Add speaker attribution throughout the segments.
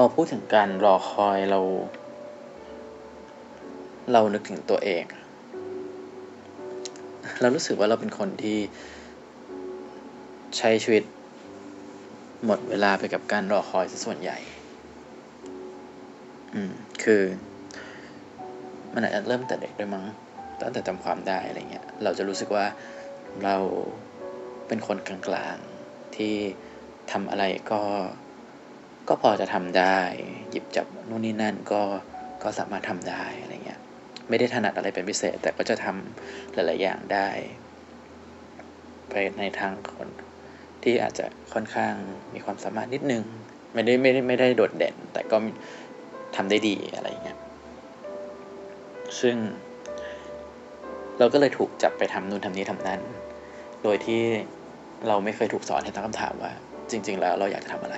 Speaker 1: อพูดถึงการรอคอยเรา เรานึกถึงตัวเอง เรารู้สึกว่าเราเป็นคนที่ใช้ชีวิตหมดเวลาไปกับการรอคอยซะส่วนใหญ่ อืม คือ มันอาจจะเริ่มแต่เด็กด้วยมั้ง ตั้งแต่จำความได้อะไรเงี้ย เราจะรู้สึกว่าเราเป็นคนกลางๆ ที่ทำอะไรก็ ก็พอจะทำได้ หยิบจับนู่นนี่นั่นก็ก็สามารถทำได้อะไรเงี้ยไม่ได้ถนัดอะไรเป็นพิเศษ แต่ก็จะทำหลาย ๆ อย่างได้ ไปในทางคนที่อาจจะค่อนข้างมีความสามารถนิดนึง ไม่ได้ไม่ได้ไม่ได้โดดเด่น แต่ก็ทำได้ดีอะไรเงี้ยซึ่งเราก็เลยถูกจับไปทำนู่นทำนี้ทำนั้น โดยที่เราไม่เคยถูกสอนให้ตั้งคำถามว่า จริง ๆ แล้วเราอยากจะทำอะไร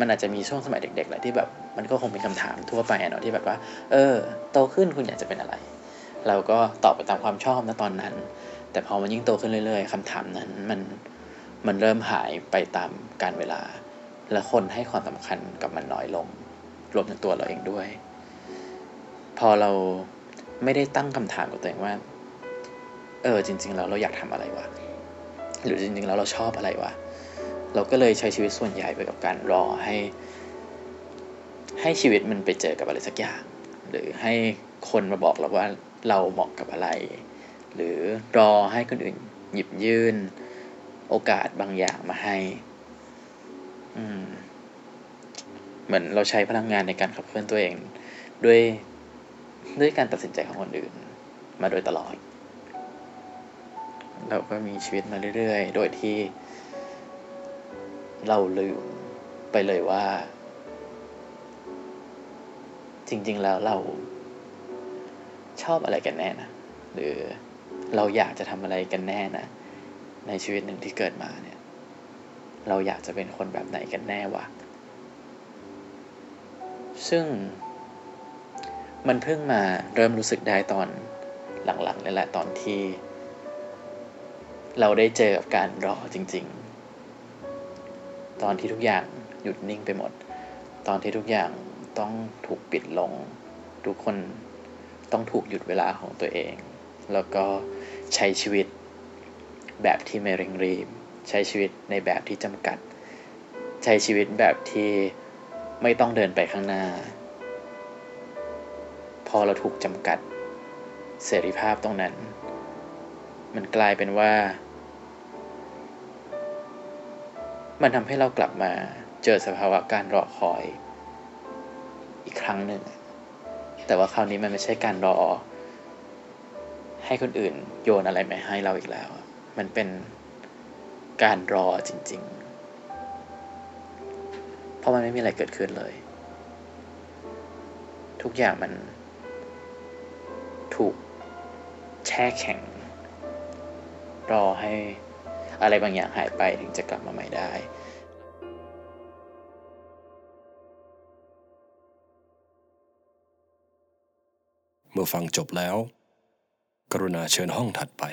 Speaker 1: มันอาจจะมีช่วงสมัยเด็กๆแหละที่แบบมันก็คงเป็นคำถามทั่วไปเนาะที่แบบว่า เออ โตขึ้นคุณอยากจะเป็นอะไร เราก็ตอบไปตามความชอบนะตอนนั้น แต่พอมันยิ่งโตขึ้นเรื่อยๆคำถามนั้นมันมันเริ่มหายไปตามการเวลา และคนให้ความสำคัญกับมันน้อยลง รวมถึงตัวเราเองด้วย พอเราไม่ได้ตั้งคำถามกับตัวเองว่า เออจริง ๆ แล้วเราอยากทำอะไรวะหรือจริงๆแล้วเราชอบอะไรวะ เราก็เลยใช้ชีวิตส่วนใหญ่ไปกับการรอให้ ให้ชีวิตมันไปเจอกับอะไรสักอย่าง หรือให้คนมาบอกเราว่าเราเหมาะกับอะไร หรือรอให้คนอื่นหยิบยื่น โอกาสบางอย่างมาให้ อืม เหมือนเราใช้พลังงานในการขับเคลื่อนตัวเอง ด้วยด้วยการตัดสินใจของคนอื่น มาโดยตลอด เราก็มีชีวิตมาเรื่อย ๆ โดยที่ เราลืมไปเลยว่า จริง ๆ แล้วเราชอบอะไรกันแน่นะ หรือเราอยากจะทำอะไรกันแน่นะ ในชีวิตหนึ่งที่เกิดมาเนี่ย เราอยากจะเป็นคนแบบไหนกันแน่วะ ซึ่งมันเพิ่งมาเริ่มรู้สึกได้ตอนหลังๆนี่แหละตอนที่ เราได้เจอกับการรอจริง ๆ ตอนที่ทุกอย่างหยุดนิ่งไปหมด ตอนที่ทุกอย่างต้องถูกปิดลง ทุกคนต้องถูกหยุดเวลาของตัวเอง แล้วก็ใช้ชีวิตแบบที่ไม่เร่งรีบ ใช้ชีวิตในแบบที่จำกัด ใช้ชีวิตแบบที่ไม่ต้องเดินไปข้างหน้า พอเราถูกจำกัดเสรีภาพตรงนั้น มันกลายเป็นว่า มันทำให้เรากลับมาเจอสภาวะการรอคอย อีกครั้งหนึ่ง แต่ว่าคราวนี้มันไม่ใช่การรอ ให้คนอื่นโยนอะไรมาให้เราอีกแล้ว มันเป็นการรอจริง ๆ เพราะมันไม่มีอะไรเกิดขึ้นเลย ทุกอย่างมันถูกแช่แข็ง รอให้ อะไรบางอย่างหายไปถึงจะกลับมาใหม่ได้
Speaker 2: เมื่อฟังจบแล้ว กรุณาเชิญห้องถัดไป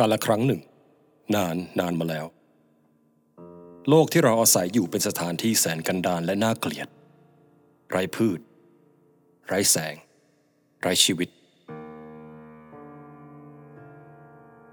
Speaker 2: การละครั้งหนึ่ง นานนานมาแล้ว โลกที่เราอาศัยอยู่เป็นสถานที่แสนกันดารและน่าเกลียด ไร้พืช ไร้แสง ไร้ชีวิต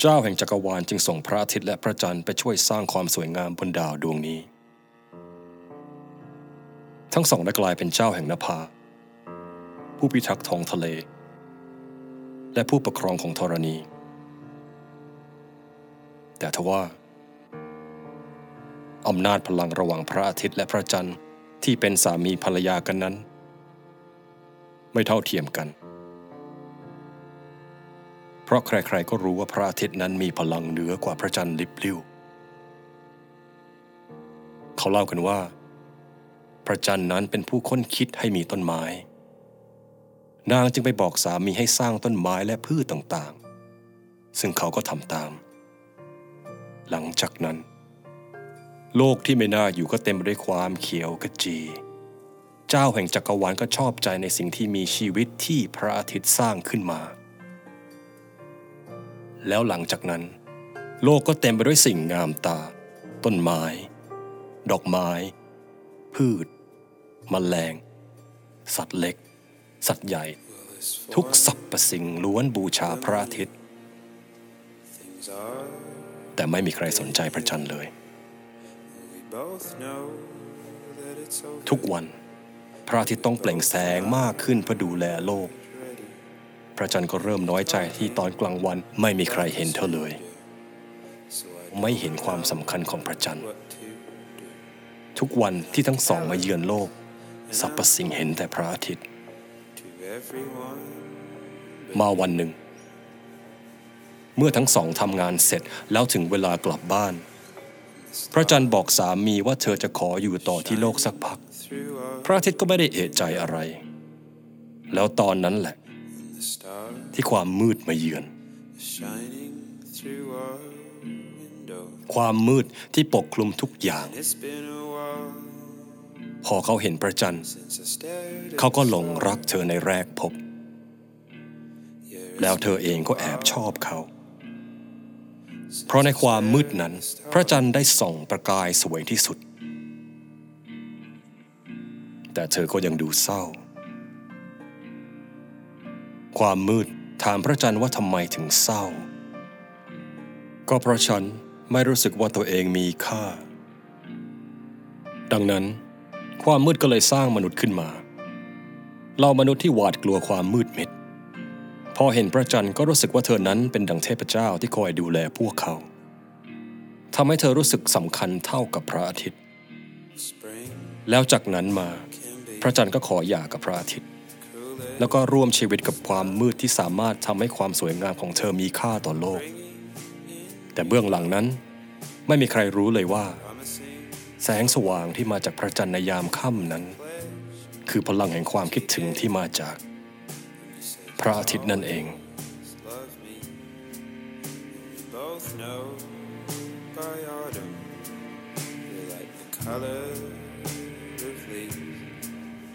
Speaker 2: เจ้าแห่งจักรวาลจึงส่งพระอาทิตย์และพระจันทร์ไปช่วยสร้างความสวยงามบนดาวดวงนี้ ทั้งสองได้กลายเป็นเจ้าแห่งนภา ผู้พิทักษ์ท้องทะเล และผู้ปกครองของธรณี แต่ทว่าอำนาจพลังระหว่างพระอาทิตย์และพระจันทร์ที่เป็นสามีภรรยากันนั้น ไม่เท่าเทียมกัน เพราะใครๆก็รู้ว่าพระอาทิตย์นั้นมีพลังเหนือกว่าพระจันทร์ลิบลิ่วเขาเล่ากันว่า พระจันทร์นั้นเป็นผู้ค้นคิดให้มีต้นไม้ นางจึงไปบอกสามีให้สร้างต้นไม้และพืชต่างๆ ซึ่งเขาก็ทำตาม หลังจากนั้น โลกที่ไม่น่าอยู่ก็เต็มไปด้วยความเขียวขจี เจ้าแห่งจักรวาลก็ชอบใจในสิ่งที่มีชีวิตที่พระอาทิตย์สร้างขึ้นมา แล้วหลังจากนั้น โลกก็เต็มไปด้วยสิ่งงามตา ต้นไม้ ดอกไม้ พืชมแมลง สัตว์เล็ก สัตว์ใหญ่ ทุกสรรพสิ่งล้วนบูชาพระอาทิตย์ แต่ไม่มีใครสนใจพระจันทร์เลย ทุกวัน พระอาทิตย์ต้องเปล่งแสงมากขึ้นเพื่อดูแลโลก พระจันทร์ก็เริ่มน้อยใจที่ตอนกลางวันไม่มีใครเห็นเธอเลย ไม่เห็นความสำคัญของพระจันทร์ ทุกวันที่ทั้งสองมาเยือนโลกสรรพสิ่งเห็นแต่พระอาทิตย์ มาวันหนึ่ง เมื่อทั้งสองทำงานเสร็จแล้วถึงเวลากลับบ้าน พระจันทร์บอกสามีว่าเธอจะขออยู่ต่อที่โลกสักพัก พระอาทิตย์ก็ไม่ได้เอะใจอะไร แล้วตอนนั้นแหละ ที่ความมืดมาเยือน ความมืดที่ปกคลุมทุกอย่าง พอเขาเห็นพระจันทร์ เขาก็หลงรักเธอในแรกพบแล้วเธอเองก็แอบชอบเขา เพราะในความมืดนั้น พระจันทร์ได้ส่องประกายสวยที่สุด แต่เธอก็ยังดูเศร้า ความมืดถามพระจันทร์ว่าทำไมถึงเศร้า ก็เพราะฉันไม่รู้สึกว่าตัวเองมีค่า ดังนั้น ความมืดก็เลยสร้างมนุษย์ขึ้นมา เรามนุษย์ที่หวาดกลัวความมืดมิด พอเห็นพระจันทร์ก็รู้สึกว่าเธอนั้นเป็นดังเทพเจ้าที่คอยดูแลพวกเขาทำให้เธอรู้สึกสำคัญเท่ากับพระอาทิตย์ แล้วจากนั้นมา พระจันทร์ก็ขอหย่ากับพระอาทิตย์ แล้วก็ร่วมชีวิตกับความมืดที่สามารถทำให้ความสวยงามของเธอมีค่าต่อโลก แต่เบื้องหลังนั้นไม่มีใครรู้เลยว่า แสงสว่างที่มาจากพระจันทร์ในยามค่ำนั้น คือพลังแห่งความคิดถึงที่มาจาก พระอาทิตย์นั่นเอง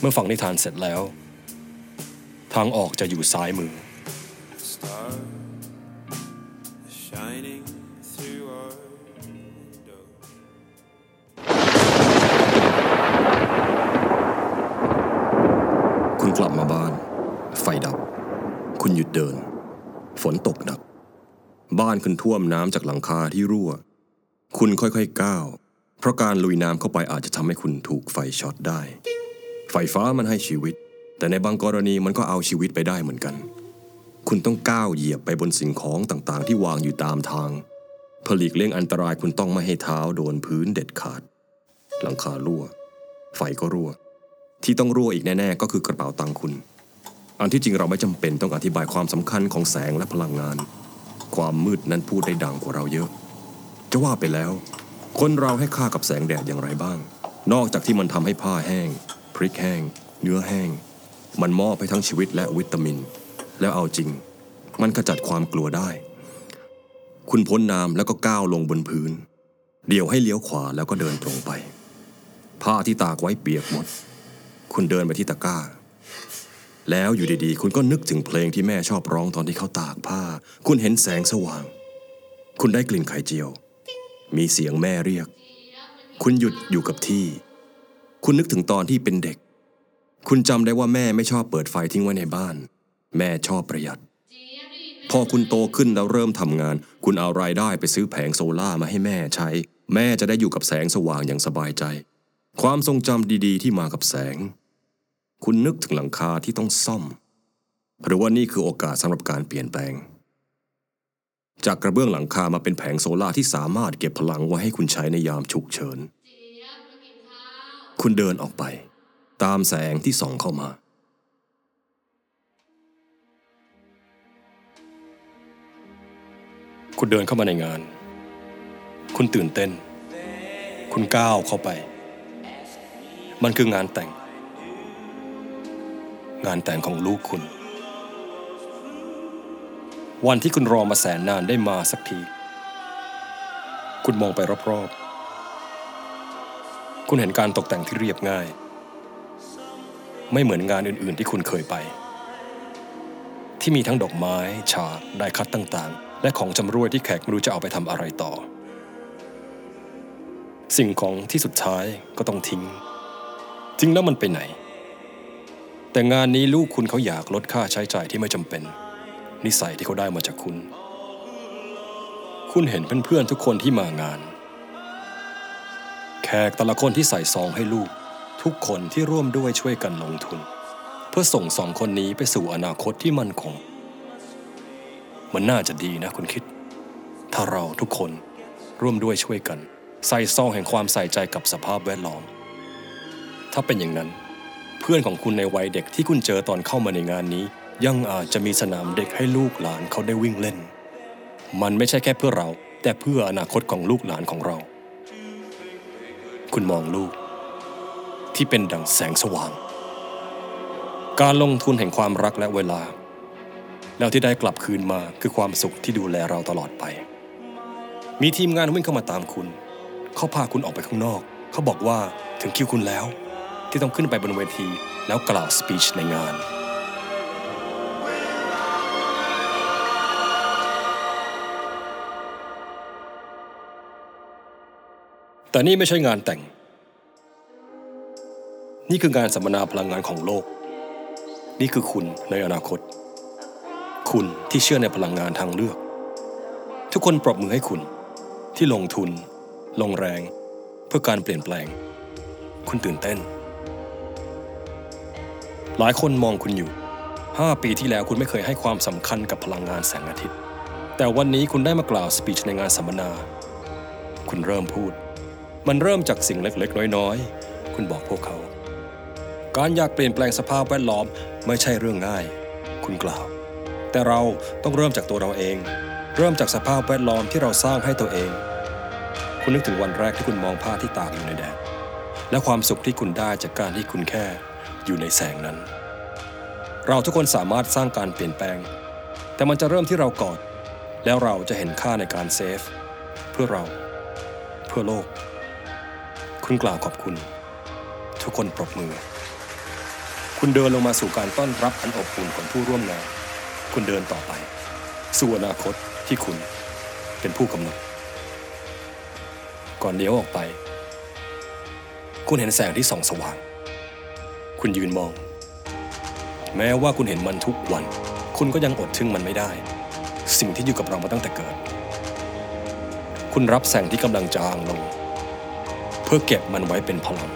Speaker 2: เมื่อฟังนิทานเสร็จแล้ว ทางออกจะอยู่ซ้ายมือ บ้นคุณท่วมน้ำจากหลังคาที่รั่ว คุณค่อยๆก้าว เพราะการลุยน้ำเข้าไปอาจจะทำให้คุณถูกไฟช็อตได้ ไฟฟ้ามันให้ชีวิต แต่ในบางกรณีมันก็เอาชีวิตไปได้เหมือนกัน คุณต้องก้าวเหยียบไปบนสิ่งของต่างๆ ที่วางอยู่ตามทางเพื่อหลีกเลี่ยงอันตรายคุณต้องไม่ให้เท้าโดนพื้นเด็ดขาด หลังคารั่ว ไฟก็รั่ว ที่ต้องรั่วอีกแน่ๆ ก็คือกระเป๋าตังค์คุณ อันที่จริงเราไม่จำเป็นต้องอธิบายความสำคัญของแสงและพลังงาน ความมืดนั้นพูดได้ดังกว่าเราเยอะ จะว่าไปแล้ว คนเราให้ค่ากับแสงแดดอย่างไรบ้าง นอกจากที่มันทำให้ผ้าแห้ง พริกแห้ง เนื้อแห้ง มันมอบให้ทั้งชีวิตและวิตามิน แล้วเอาจริง มันขจัดความกลัวได้ คุณพ้นน้ำแล้วก็ก้าวลงบนพื้น เดี๋ยวให้เลี้ยวขวาแล้วก็เดินตรงไป ผ้าที่ตากไว้เปียกหมด คุณเดินไปที่ตะกร้า แล้วอยู่ดีๆ คุณก็นึกถึงเพลงที่แม่ชอบร้องตอนที่เขาตากผ้า คุณเห็นแสงสว่าง คุณได้กลิ่นไข่เจียว มีเสียงแม่เรียก คุณหยุดอยู่กับที่ คุณนึกถึงตอนที่เป็นเด็ก คุณจำได้ว่าแม่ไม่ชอบเปิดไฟทิ้งไว้ในบ้าน แม่ชอบประหยัด พอคุณโตขึ้นแล้วเริ่มทำงาน คุณเอารายได้ไปซื้อแผงโซล่ามาให้แม่ใช้ แม่จะได้อยู่กับแสงสว่างอย่างสบายใจ ความทรงจำดีๆ ที่มากับแสง คุณนึกถึงหลังคาที่ต้องซ่อม หรือว่านี่คือโอกาสสำหรับการเปลี่ยนแปลง จากกระเบื้องหลังคามาเป็นแผงโซล่าที่สามารถเก็บพลังไว้ให้คุณใช้ในยามฉุกเฉิน คุณเดินออกไป ตามแสงที่ส่องเข้ามาคุณเดินเข้ามาในงาน คุณตื่นเต้น คุณก้าวเข้าไป มันคืองานแต่ง งานแต่งของลูกคุณ วันที่คุณรอมาแสนนานได้มาสักที คุณมองไปรอบๆ คุณเห็นการตกแต่งที่เรียบง่าย ไม่เหมือนงานอื่นๆที่คุณเคยไป ที่มีทั้งดอกไม้ ฉากได้คัดต่างๆ และของจำรวยที่แขกไม่รู้จะเอาไปทำอะไรต่อ สิ่งของที่สุดท้ายก็ต้องทิ้งจริงแล้วมันไปไหน แต่งานนี้ลูกคุณเขาอยากลดค่าใช้จ่ายที่ไม่จำเป็น นิสัยที่เขาได้มาจากคุณ คุณเห็นเพื่อนๆทุกคนที่มางาน แขกแต่ละคนที่ใส่ซองให้ลูก ทุกคนที่ร่วมด้วยช่วยกันลงทุน เพื่อส่งสองคนนี้ไปสู่อนาคตที่มั่นคง มันน่าจะดีนะคุณคิด ถ้าเราทุกคนร่วมด้วยช่วยกัน ใส่ซองแห่งความใส่ใจกับสภาพแวดล้อม ถ้าเป็นอย่างนั้น เพื่อนของคุณในวัยเด็กที่คุณเจอตอนเข้ามาในงานนี้ ยังอาจจะมีสนามเด็กให้ลูกหลานเขาได้วิ่งเล่น มันไม่ใช่แค่เพื่อเรา แต่เพื่ออนาคตของลูกหลานของเรา คุณมองลูก ที่เป็นดั่งแสงสว่าง การลงทุนแห่งความรักและเวลา แล้วที่ได้กลับคืนมาคือความสุขที่ดูแลเราตลอดไป มีทีมงานวิ่งเข้ามาตามคุณ เขาพาคุณออกไปข้างนอก เขาบอกว่าถึงคิวคุณแล้ว ที่ต้องขึ้นไปบนเวที แล้วกล่าวสปีชในงาน แต่นี่ไม่ใช่งานแต่ง นี่คืองานสัมมนาพลังงานของโลก นี่คือคุณในอนาคต คุณที่เชื่อในพลังงานทางเลือก ทุกคนปรบมือให้คุณ ที่ลงทุน ลงแรง เพื่อการเปลี่ยนแปลง คุณตื่นเต้น หลายคนมองคุณอยู่ 5 ปีที่แล้วคุณไม่เคยให้ความสำคัญกับพลังงานแสงอาทิตย์ แต่วันนี้คุณได้มากล่าวสปีชในงานสัมมนา คุณเริ่มพูด มันเริ่มจากสิ่งเล็กๆ น้อยๆ คุณบอกพวกเขา การอยากเปลี่ยนแปลงสภาพแวดล้อมไม่ใช่เรื่องง่าย คุณกล่าว แต่เราต้องเริ่มจากตัวเราเอง เริ่มจากสภาพแวดล้อมที่เราสร้างให้ตัวเอง คุณนึกถึงวันแรกที่คุณมองผ้าที่ตากอยู่ในแดดและความสุขที่คุณได้จากการที่คุณแค่ อยู่ในแสงนั้น เราทุกคนสามารถสร้างการเปลี่ยนแปลง แต่มันจะเริ่มที่เราก่อน แล้วเราจะเห็นค่าในการเซฟ เพื่อเรา เพื่อโลก คุณกล่าวขอบคุณ ทุกคนปรบมือ คุณเดินลงมาสู่การต้อนรับอันอบอุ่นของผู้ร่วมงาน คุณเดินต่อไป สู่อนาคตที่คุณเป็นผู้กำหนด ก่อนเลี้ยวออกไป คุณเห็นแสงที่ส่องสว่าง คุณยืนมอง แม้ว่าคุณเห็นมันทุกวัน คุณก็ยังอดทึ่งมันไม่ได้ สิ่งที่อยู่กับเรามาตั้งแต่เกิด คุณรับแสงที่กำลังจางลง เพื่อเก็บมันไว้เป็นพลัง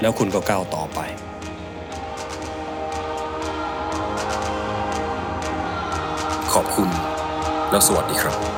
Speaker 2: แล้วคุณก็ก้าวต่อไปขอบคุณ แล้วสวัสดีครับ